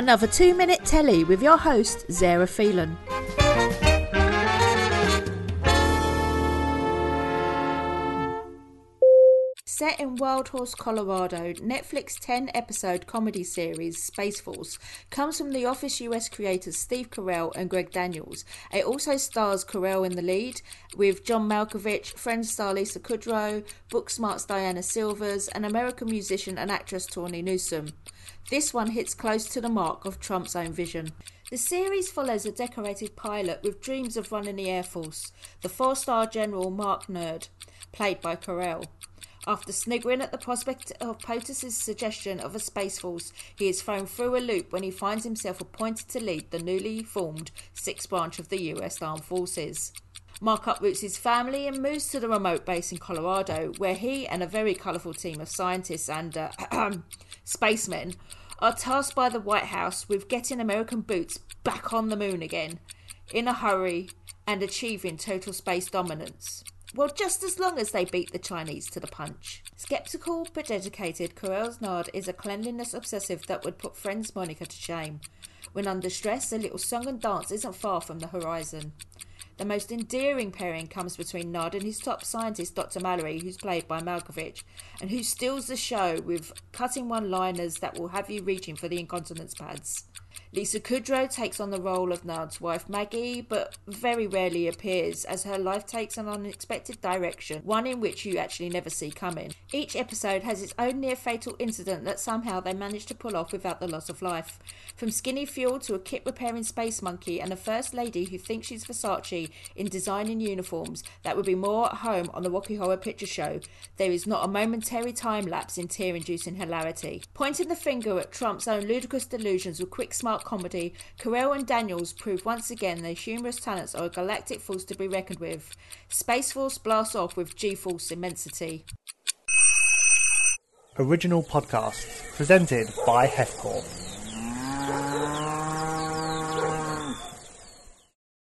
Another two minute telly with your host, Zara Phelan. Set in Wild Horse, Colorado, Netflix 10 episode comedy series Space Force comes from The Office US creators Steve Carell and Greg Daniels. It also stars Carell in the lead, with John Malkovich, Friends star Lisa Kudrow, Booksmart's Diana Silvers, and American musician and actress Tawny Newsome. This one hits close to the mark of Trump's own vision. The series follows a decorated pilot with dreams of running the Air Force, the four star General Mark Naird, played by Carell. After sniggering at the prospect of POTUS's suggestion of a space force, he is thrown through a loop when he finds himself appointed to lead the newly formed sixth branch of the US Armed Forces. Mark uproots his family and moves to the remote base in Colorado, where he and a very colourful team of scientists and uh, spacemen are tasked by the White House with getting American boots back on the moon again, in a hurry, and achieving total space dominance. Well, just as long as they beat the Chinese to the punch. Skeptical but dedicated, Carell's Naird is a cleanliness obsessive that would put friends Monica to shame. When under stress, a little song and dance isn't far from the horizon. The most endearing pairing comes between Naird and his top scientist, Dr. Mallory, who's played by Malkovich, and who steals the show with cutting one liners that will have you reaching for the incontinence pads. Lisa Kudrow takes on the role of Naird's wife Maggie, but very rarely appears as her life takes an unexpected direction, one in which you actually never see coming. Each episode has its own near fatal incident that somehow they manage to pull off without the loss of life. From skinny fuel to a kit repairing space monkey and a first lady who thinks she's Versace in designing uniforms that would be more at home on the Rocky Horror Picture Show, there is not a momentary time lapse in tear inducing hilarity. Pointing the finger at Trump's own ludicrous delusions with quick smart comedy, Carell and Daniels prove once again their humorous talents are a galactic force to be reckoned with. Space Force blasts off with G Force immensity. Original podcast presented by Hefcorp.